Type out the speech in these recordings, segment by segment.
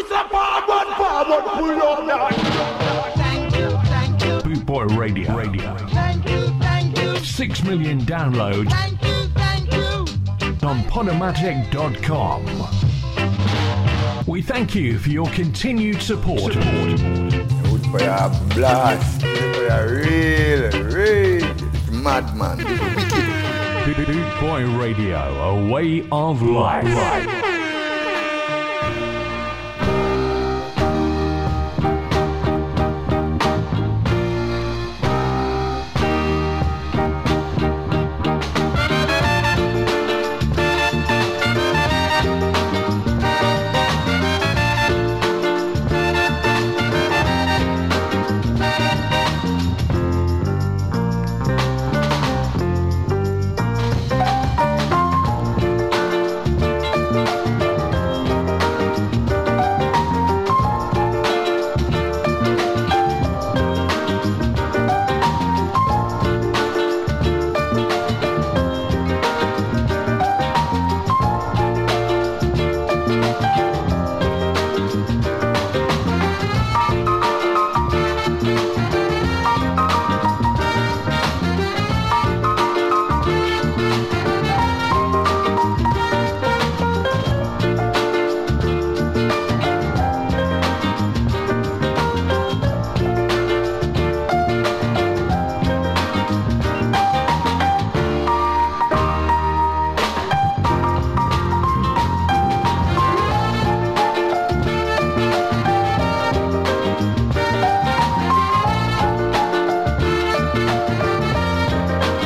Mr. Forward, forward, pull up. Thank you, thank you, Boot Boy Radio. Radio. thank you, thank you, Six million downloads thank you, thank you. on Podomatic.com. We thank you for your continued support. Good for your blast. Good for your real, real madman. Boot Boy Radio, a way of life.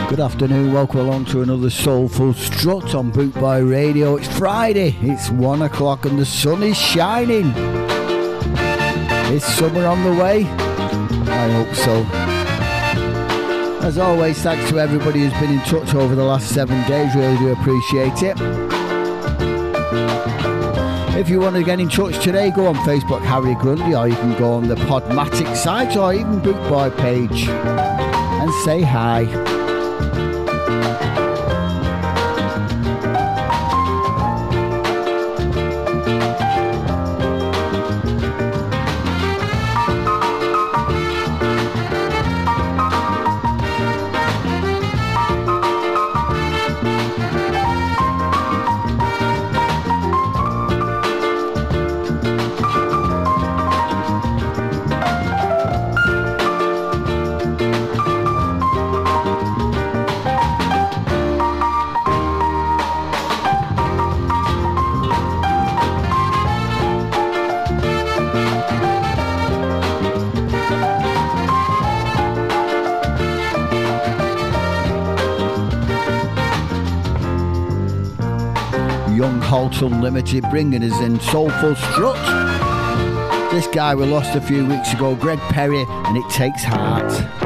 Good afternoon, welcome along to another Soulful Strut on Boot Boy Radio. It's Friday, it's one o'clock, and the sun is shining. Is summer on the way? I hope so. As always, thanks to everybody who's been in touch over the last seven days, really do appreciate it. If you want to get in touch today, go on Facebook Harry Grundy, or you can go on the Podmatic site, or even Boot Boy page and say hi. Holt Unlimited bringing us in Soulful Strut. This guy we lost a few weeks ago, Greg Perry, and it takes heart.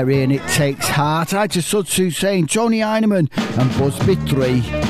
Perry and It Takes Heart. I just saw two saying Johnny Heineman and Busby 3.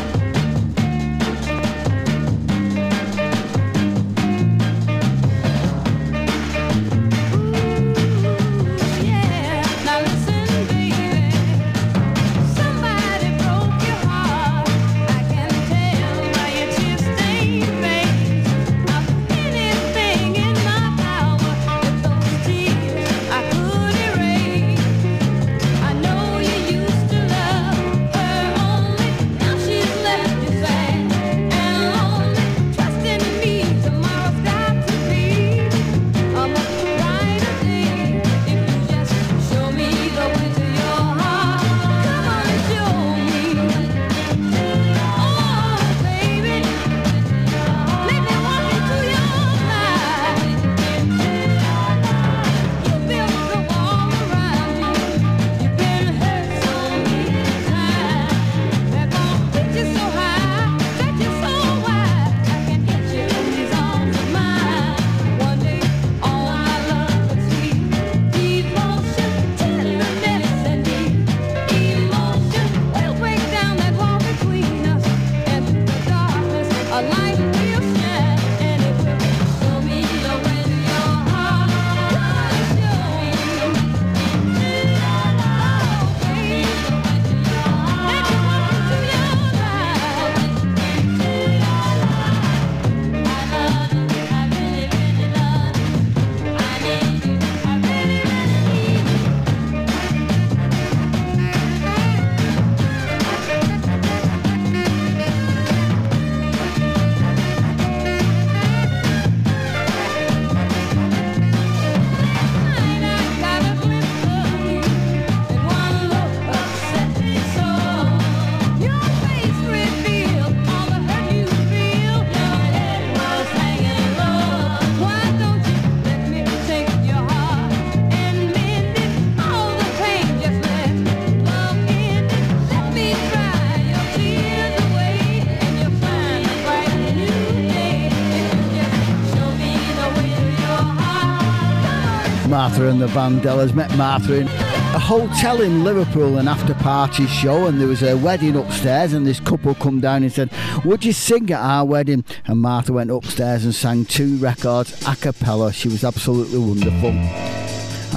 and the Vandellas, met Martha in a hotel in Liverpool, an after party show, and there was a wedding upstairs, and this couple come down and said, Would you sing at our wedding? And Martha went upstairs and sang two records a cappella. She was absolutely wonderful.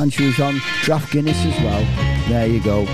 And she was on Draft Guinness as well. There you go.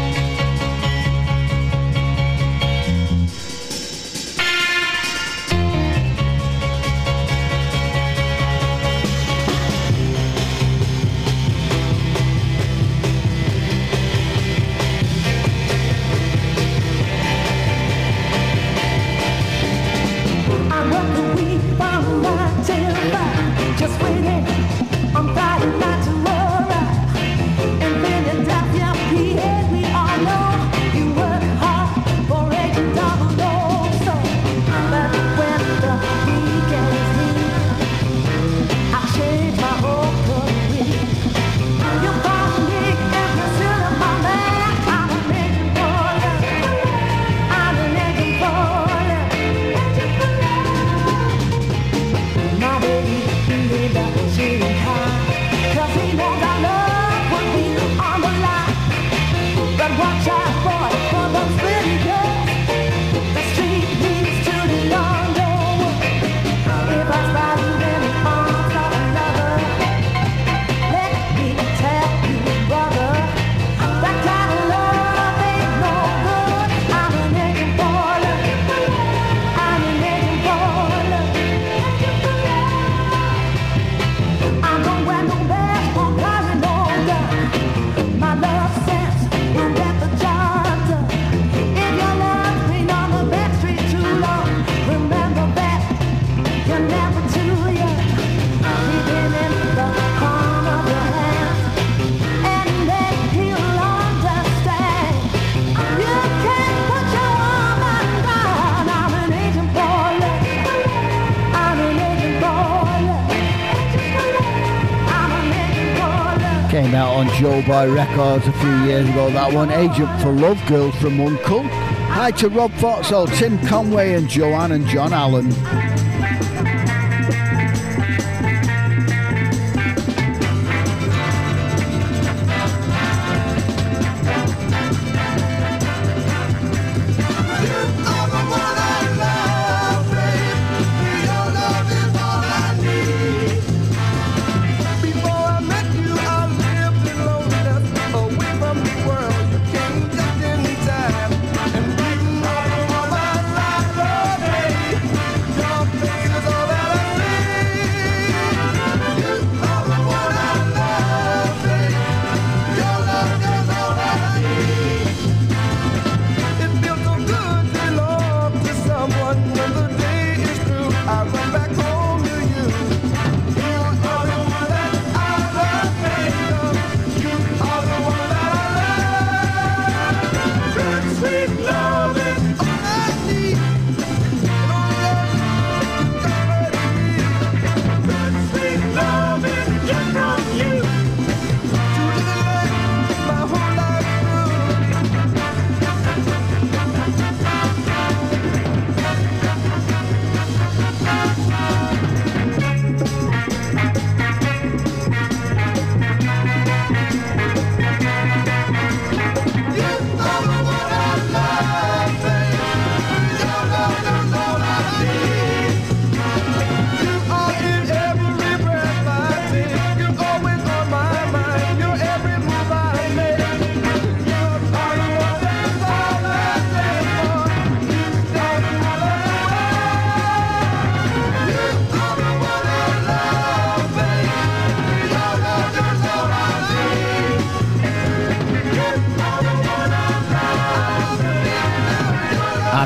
Came out on Joe Boy Records a few years ago. That one, Agent for Love Girls from Uncle. Hi to Rob Foxall, Tim Conway, and Joanne and John Allen.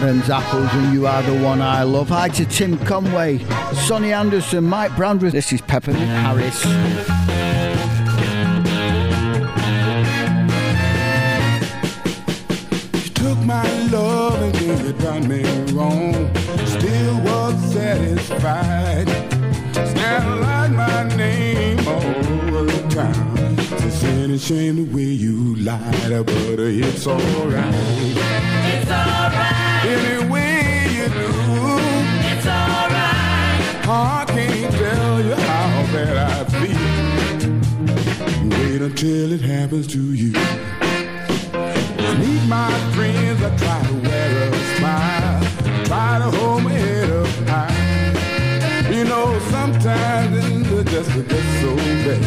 Adam's Apples and You Are the One I Love. Hi to Tim Conway, Sonny Anderson, Mike Brandreth. This is Peppermint Harris. You took my love and then you done me wrong. Still was satisfied. Stand like my name all over the town. It's any shame the way you lied, but it's alright. It's alright, I can't tell you how bad I feel. Wait until it happens to you. I Meet my friends, I try to wear a smile, try to hold my head up high. You know, sometimes it just gets so bad.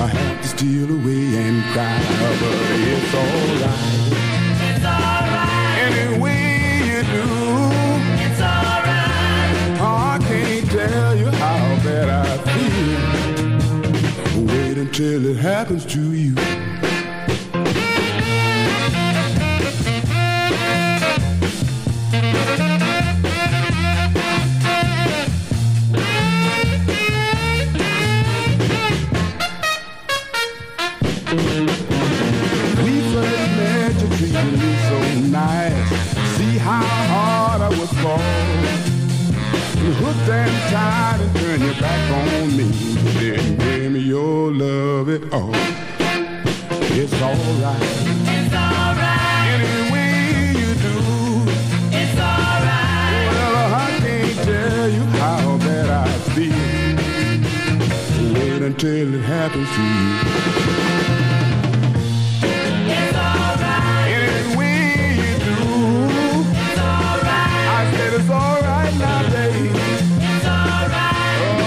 I have to steal away and cry, but it's alright. Hard I was falling. You hooked and tied and turned your back on me. Didn't give me your love at all. It's alright. It's alright, Any way you do. it's alright. Well, I can't tell you how bad I feel. Wait until it happens to you.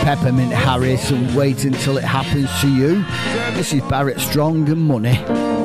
Peppermint Harris and Wait Until It Happens to You. This is Barrett Strong and Money.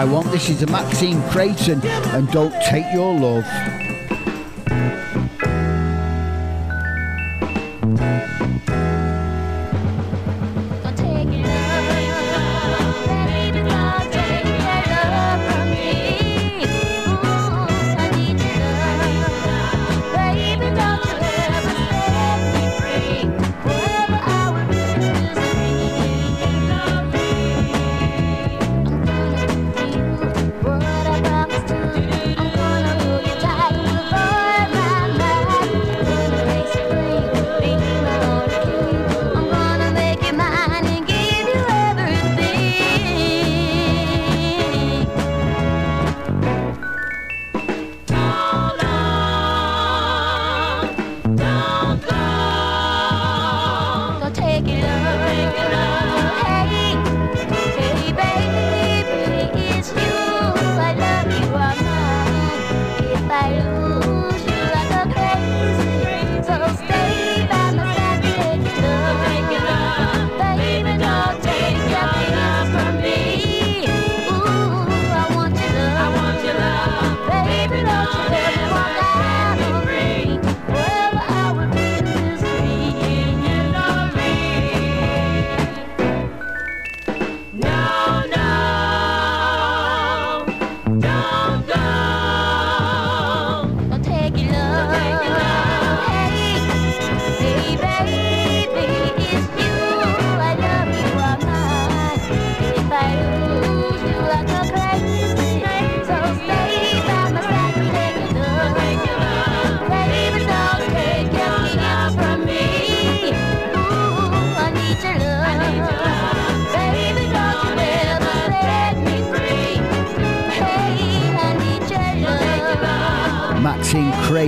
I Want. This is a Maxine Creighton and Don't Take Your Love.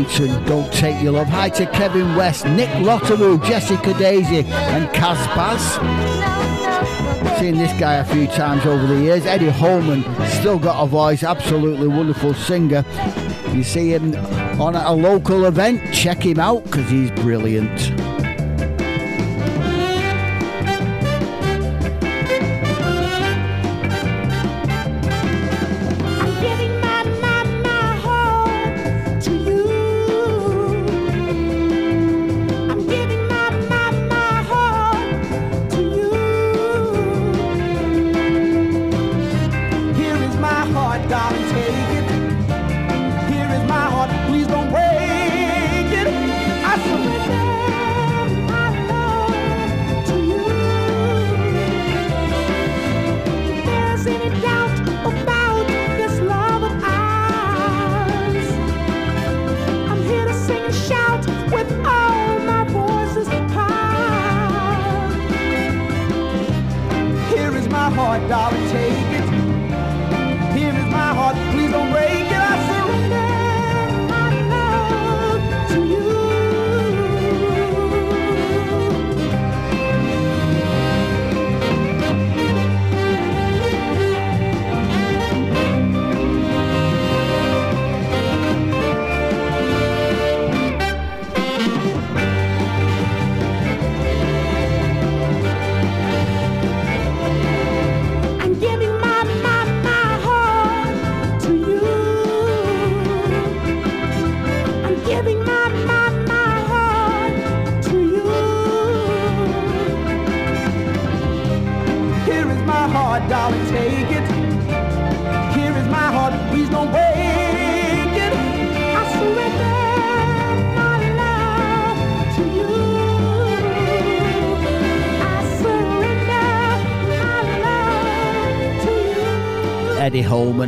Nation, Don't Take Your Love. Hi to Kevin West, Nick Lotteroo, Jessica Daisy, and Kaz Baz. Seen this guy a few times over the years. Eddie Holman, still got a voice, absolutely wonderful singer. You see him on a local event, check him out because he's brilliant.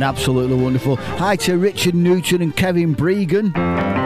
absolutely wonderful. Hi to Richard Newton and Kevin Bregan.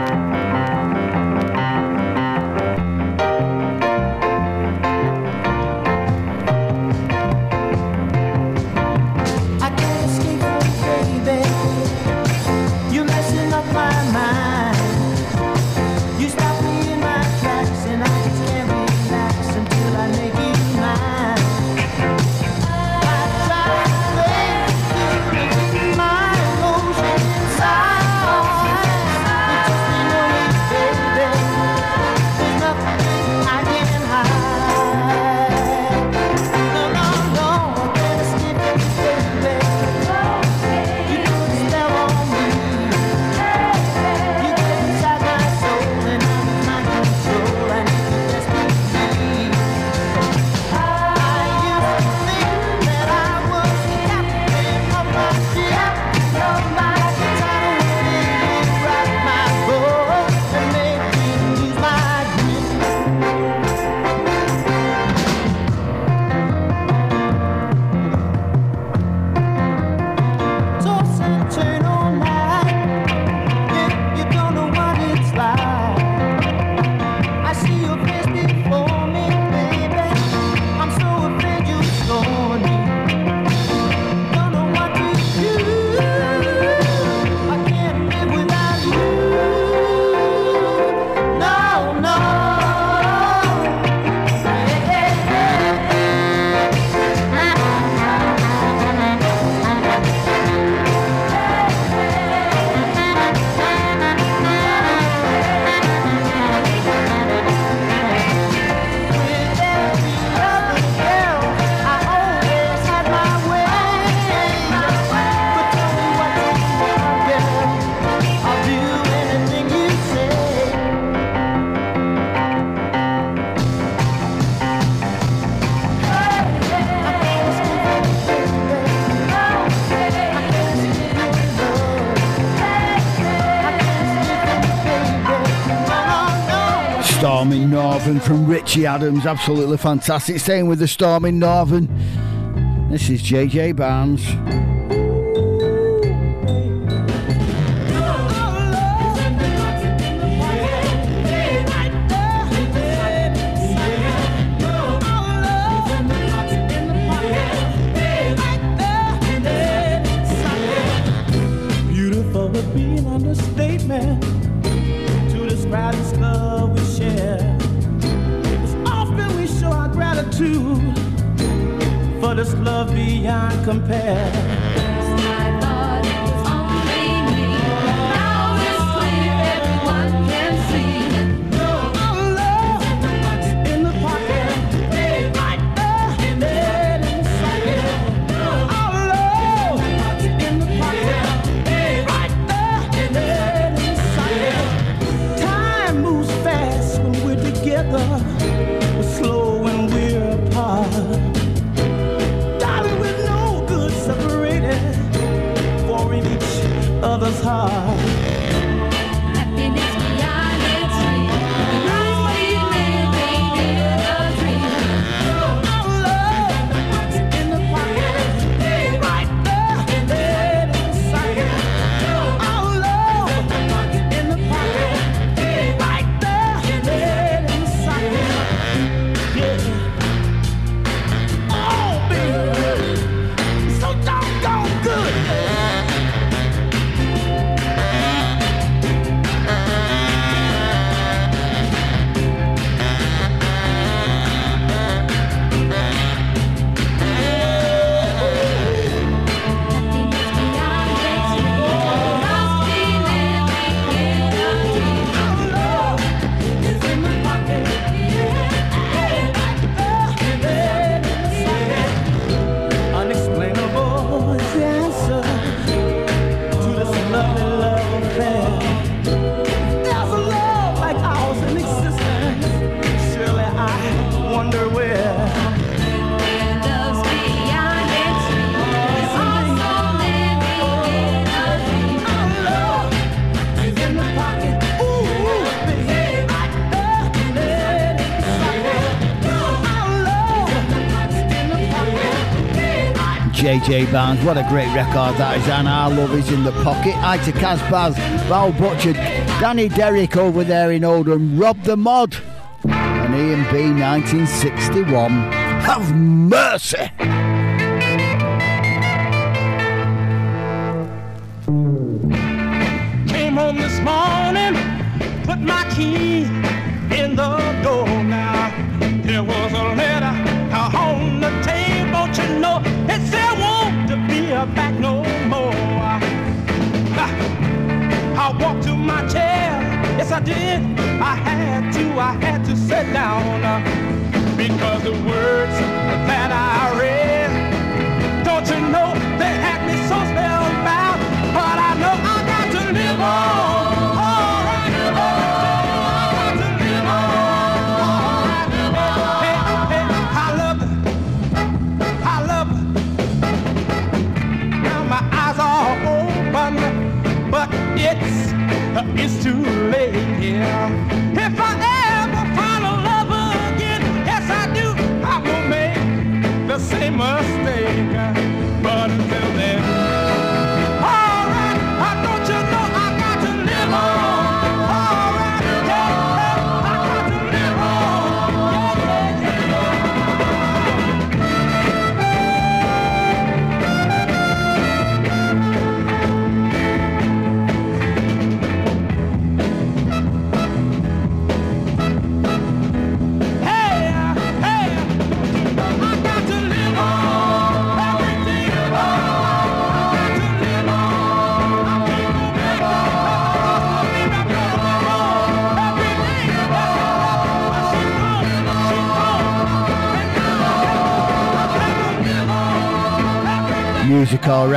Northern from Richie Adams. Absolutely fantastic. Staying with the storm in Northern. This is JJ Barnes. love beyond compare. J Barnes. What a great record that is. And our love is in the pocket. Ita Kaz Baz, Val Butcher, Danny Derrick over there in Oldham, Rob the Mod, and Ian B 1961. Have mercy!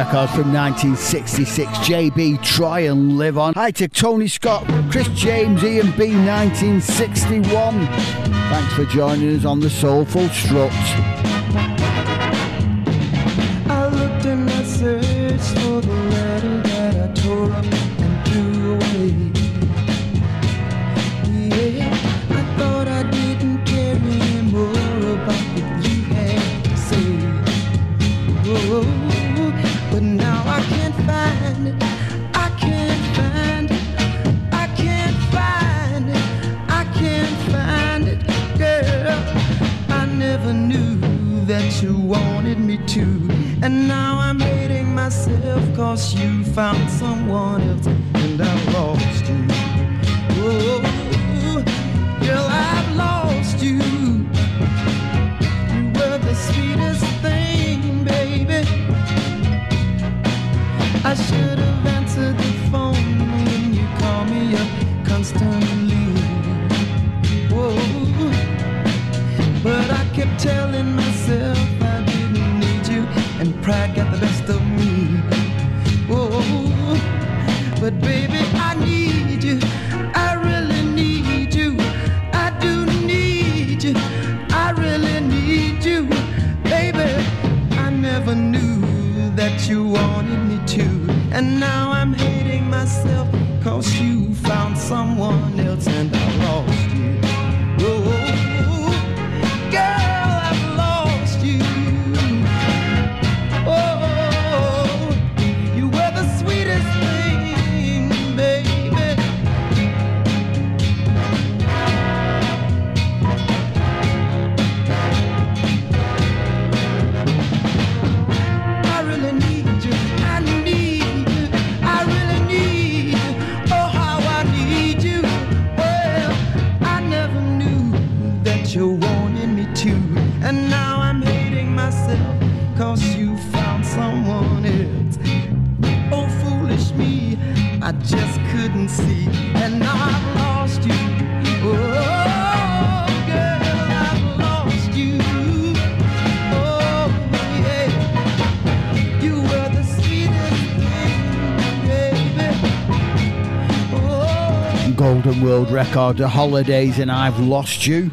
records from 1966. JB, Try and Live On. Hi to Tony Scott, Chris James, Ian B, 1961. Thanks for joining us on the Soulful Strut. Of course you found someone else and I lost you. you wanted me to. And now I'm hating myself, cause you world record, The Holidays, and I've Lost You.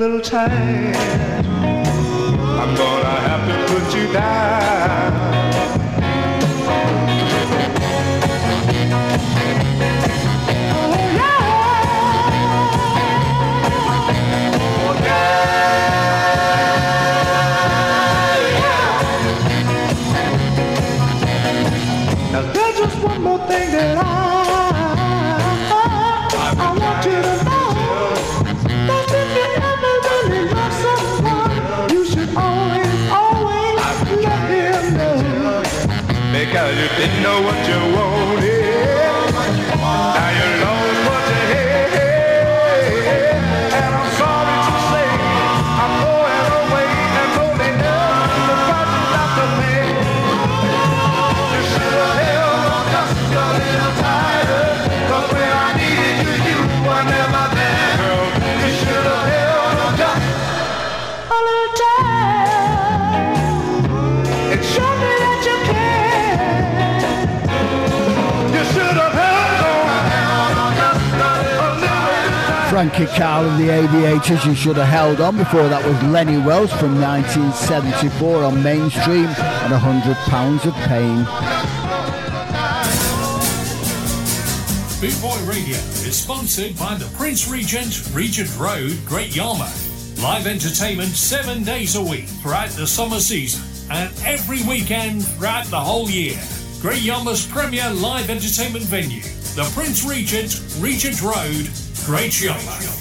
Little time. I'm gonna have to put you down. Frankie Carl and the Aviators, you should have held on before that was Lenny Welch from 1974 on Mainstream and 100 Pounds of Pain. Boot Boy Radio is sponsored by the Prince Regent, Regent Road, Great Yarmouth. Live entertainment seven days a week throughout the summer season and every weekend throughout the whole year. Great Yarmouth's premier live entertainment venue, the Prince Regent, Regent Road, Great job.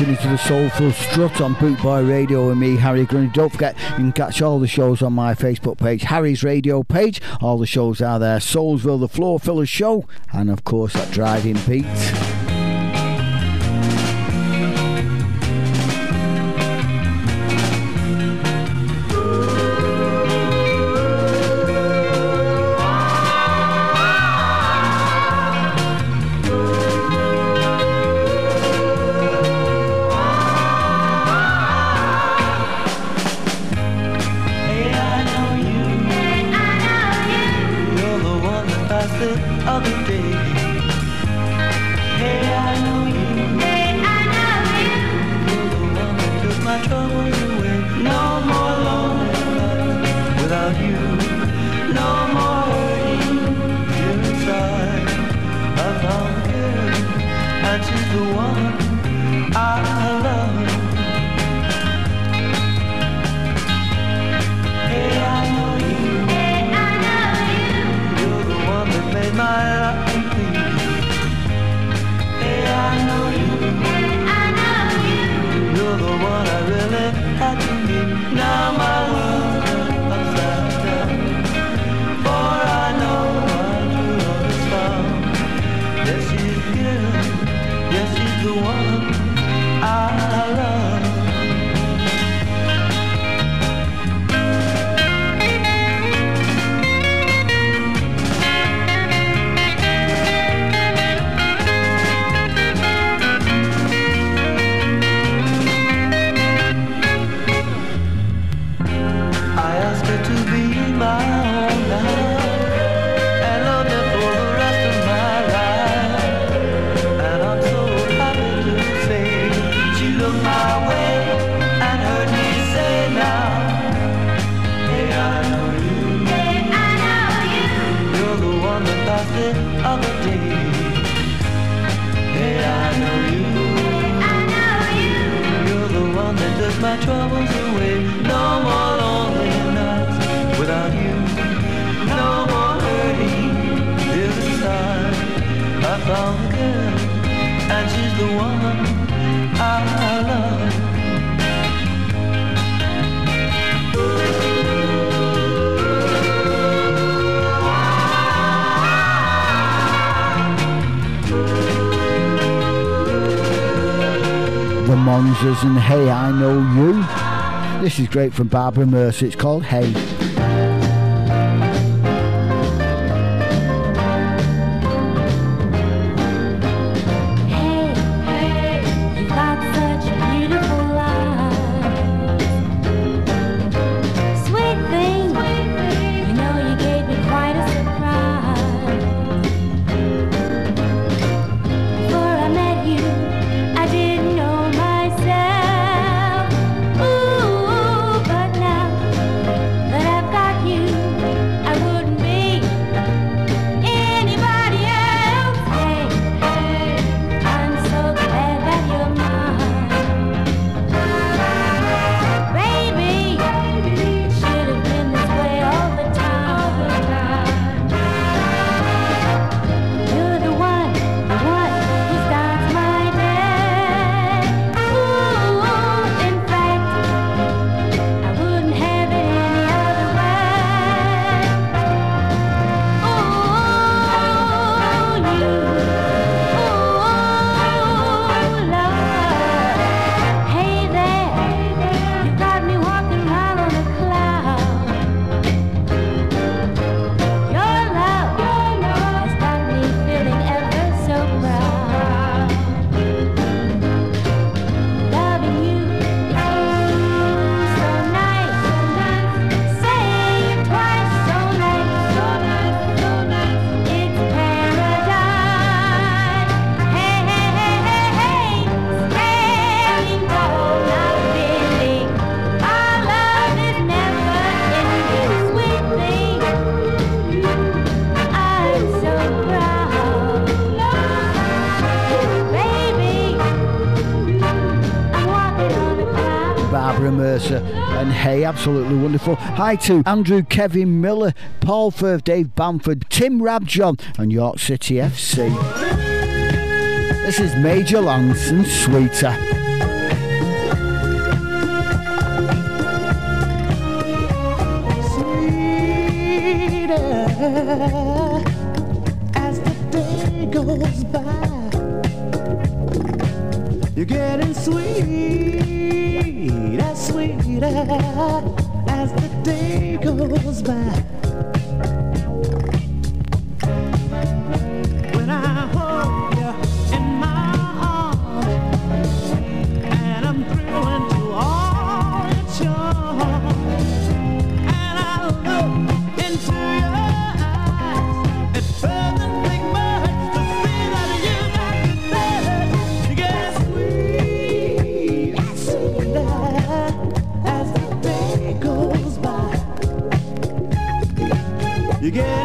listening to the Soulful Strut on Bootboy Radio with me, Harry Grundy. Don't forget, you can catch all the shows on my Facebook page, Harry's Radio page. All the shows are there. Soulsville, The Floor Filler Show, and of course, that Driving Beat. straight from Barbara Mercer. It's called Hey. absolutely wonderful. Hi to Andrew, Kevin Miller, Paul Firth, Dave Bamford, Tim Rabjohn, and York City FC. This is Major Lance and Sweeter. as the day goes by. You're getting sweet as sweet as the day goes by. again.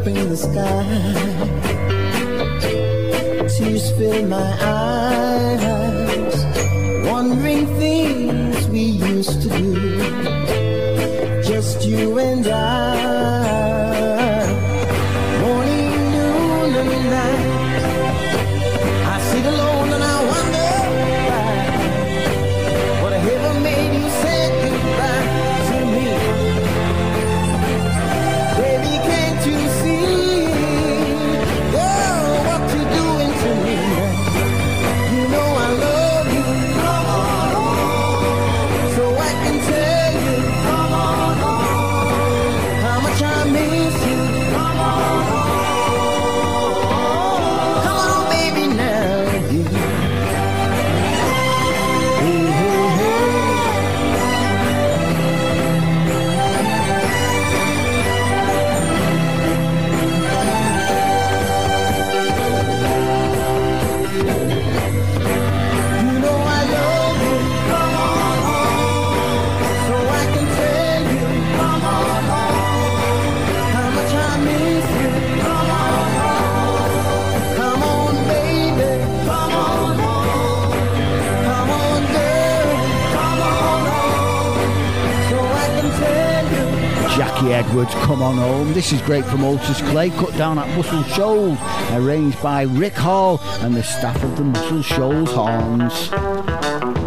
up in the sky. Tears fill my eyes. Edwards, Come On Home. This is great from Otis Clay, cut down at Muscle Shoals, arranged by Rick Hall and the staff of the Muscle Shoals Horns.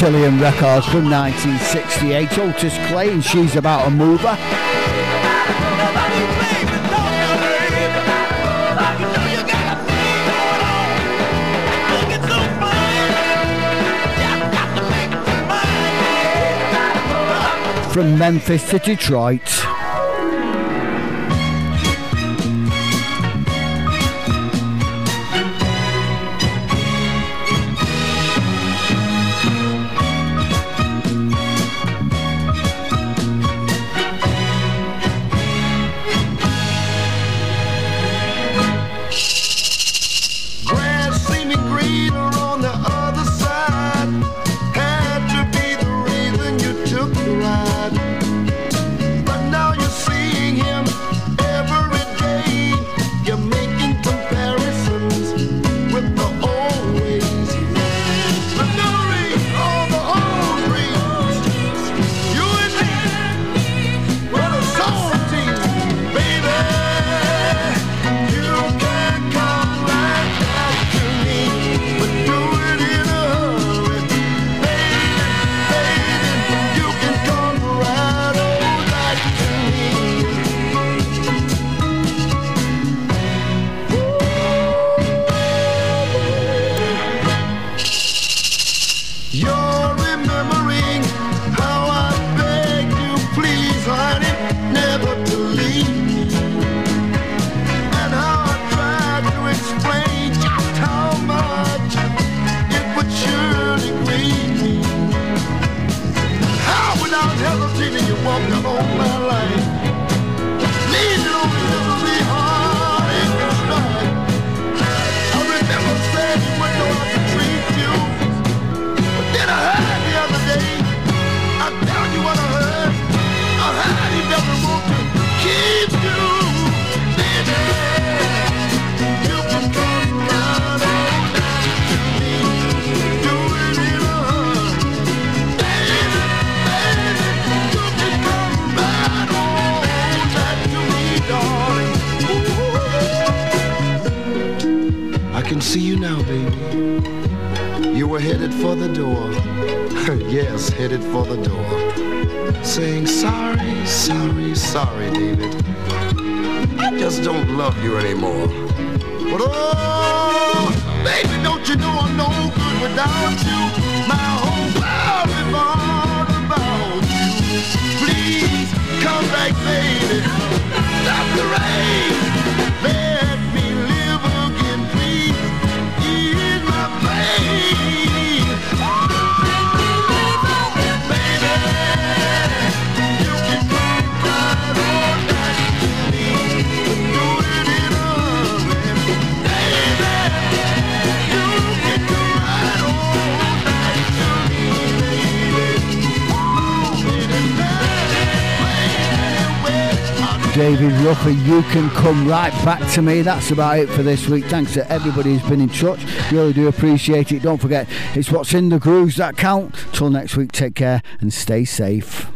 Cotillion records from 1968. Otis Clay and She's About a Mover. From Memphis to Detroit. David Ruffin. You can come right back to me. That's about it for this week. Thanks to everybody who's been in touch. Really do appreciate it. Don't forget, it's what's in the grooves that count. Till next week, take care and stay safe.